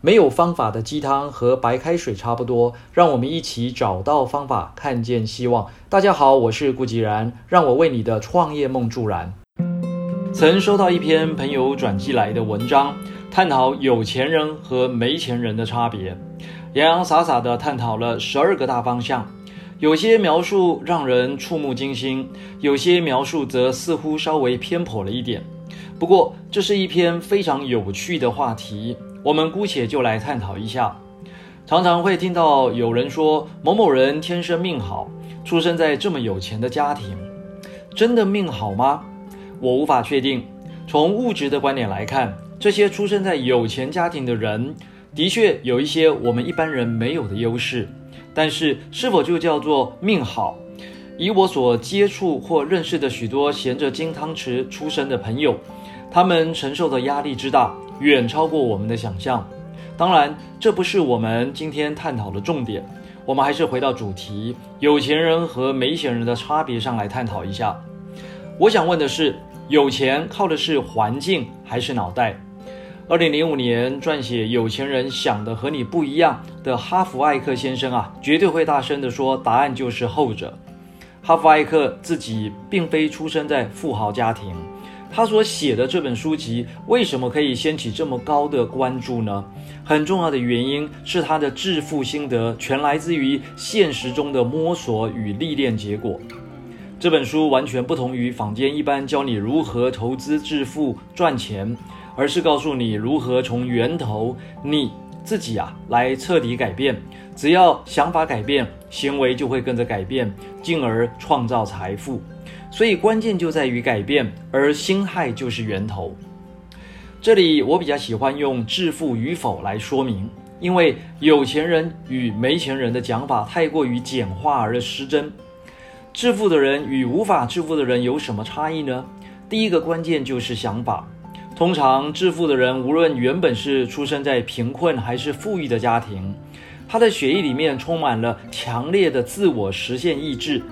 没有方法的鸡汤和白开水差不多，让我们一起找到方法，看见希望。大家好，我是顾吉然，让我为你的创业梦助燃。曾收到一篇朋友转寄来的文章，探讨有钱人和没钱人的差别，洋洋洒洒地探讨了十二个大方向。有些描述让人触目惊心，有些描述则似乎稍微偏颇了一点。不过，这是一篇非常有趣的话题。我们姑且就来探讨一下。常常会听到有人说某某人天生命好，出生在这么有钱的家庭，真的命好吗？我无法确定。从物质的观点来看，这些出生在有钱家庭的人，的确有一些我们一般人没有的优势。但是，是否就叫做命好？以我所接触或认识的许多衔着金汤匙出生的朋友，他们承受的压力之大。远超过我们的想象。当然，这不是我们今天探讨的重点。我们还是回到主题：有钱人和没钱人的差别上来探讨一下。我想问的是，有钱靠的是环境还是脑袋？二零零五年撰写《有钱人想的和你不一样》的哈弗艾克先生啊，绝对会大声地说，答案就是后者。哈弗艾克自己并非出生在富豪家庭。他所写的这本书籍为什么可以掀起这么高的关注呢？很重要的原因是他的致富心得全来自于现实中的摸索与历练结果。这本书完全不同于坊间一般教你如何投资致富赚钱，而是告诉你如何从源头你自己啊来彻底改变。只要想法改变，行为就会跟着改变，进而创造财富。所以关键就在于改变，而心态就是源头。这里我比较喜欢用致富与否来说明，因为有钱人与没钱人的讲法太过于简化而失真。致富的人与无法致富的人有什么差异呢？第一个关键就是想法。通常致富的人，无论原本是出生在贫困还是富裕的家庭，他的血液里面充满了强烈的自我实现意志。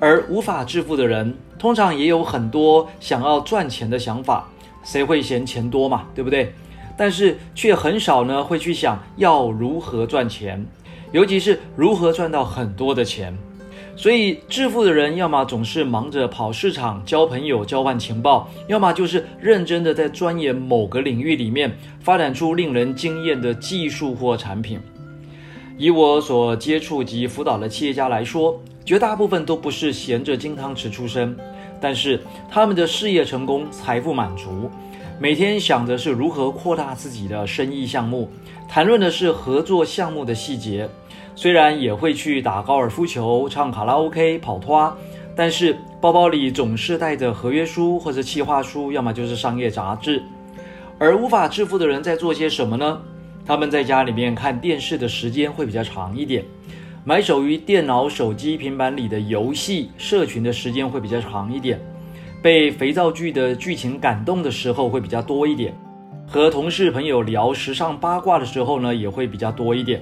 而无法致富的人，通常也有很多想要赚钱的想法。谁会嫌钱多嘛？对不对？但是却很少呢会去想要如何赚钱，尤其是如何赚到很多的钱。所以致富的人，要么总是忙着跑市场、交朋友、交换情报，要么就是认真的在钻研某个领域里面，发展出令人惊艳的技术或产品。以我所接触及辅导的企业家来说。绝大部分都不是衔着金汤匙出生，但是他们的事业成功、财富满足，每天想的是如何扩大自己的生意项目，谈论的是合作项目的细节。虽然也会去打高尔夫球、唱卡拉 OK、跑拖，但是包包里总是带着合约书或者企划书，要么就是商业杂志。而无法致富的人在做些什么呢？他们在家里面看电视的时间会比较长一点。埋首于电脑、手机、平板里的游戏社群的时间会比较长一点，被肥皂剧的剧情感动的时候会比较多一点，和同事朋友聊时尚八卦的时候呢也会比较多一点。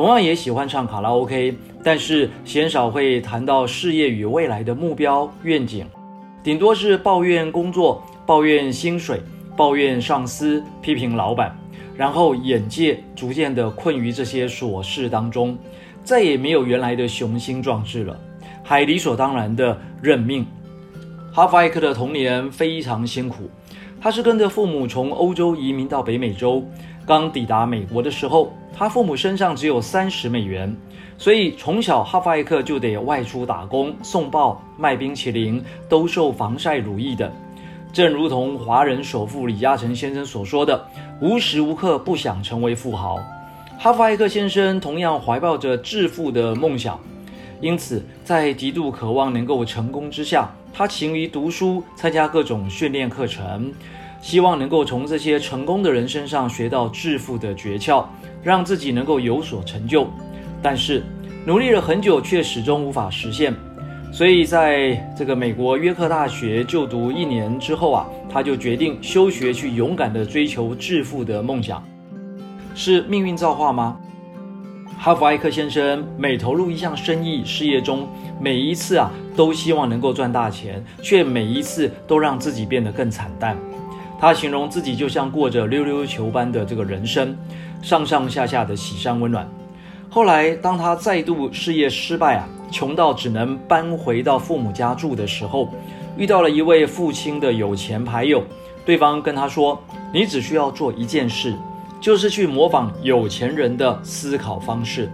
同样也喜欢唱卡拉 OK，但是鲜少会谈到事业与未来的目标愿景，顶多是抱怨工作、抱怨薪水、抱怨上司、批评老板，然后眼界逐渐的困于这些琐事当中。再也没有原来的雄心壮志了，还理所当然的认命。哈弗艾克的童年非常辛苦，他是跟着父母从欧洲移民到北美洲。刚抵达美国的时候，他父母身上只有三十美元，所以从小哈弗艾克就得外出打工、送报、卖冰淇淋、兜售防晒乳液等。正如同华人首富李嘉诚先生所说的：“无时无刻不想成为富豪。”哈弗艾克先生同样怀抱着致富的梦想，因此在极度渴望能够成功之下，他勤于读书，参加各种训练课程，希望能够从这些成功的人身上学到致富的诀窍，让自己能够有所成就。但是努力了很久，却始终无法实现。所以在这个美国约克大学就读一年之后啊，他就决定休学，去勇敢地追求致富的梦想。是命运造化吗？哈弗艾克先生每投入一项生意事业中，每一次啊都希望能够赚大钱，却每一次都让自己变得更惨淡。他形容自己就像过着溜溜球般的这个人生，上上下下的喜山温暖。后来，当他再度事业失败啊，穷到只能搬回到父母家住的时候，遇到了一位父亲的有钱牌友。对方跟他说：“你只需要做一件事，就是去模仿有钱人的思考方式。”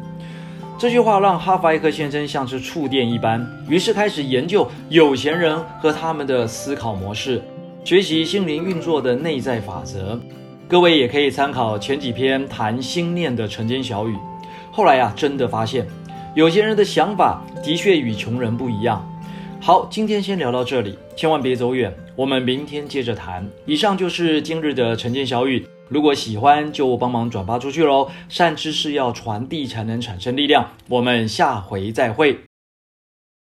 这句话让哈弗克先生像是触电一般，于是开始研究有钱人和他们的思考模式，学习心灵运作的内在法则。各位也可以参考前几篇谈心念的晨间小语。后来呀，真的发现有些人的想法的确与穷人不一样。好，今天先聊到这里，千万别走远，我们明天接着谈。以上就是今日的晨间小语，如果喜欢就帮忙转发出去喽。善知识要传递才能产生力量，我们下回再会。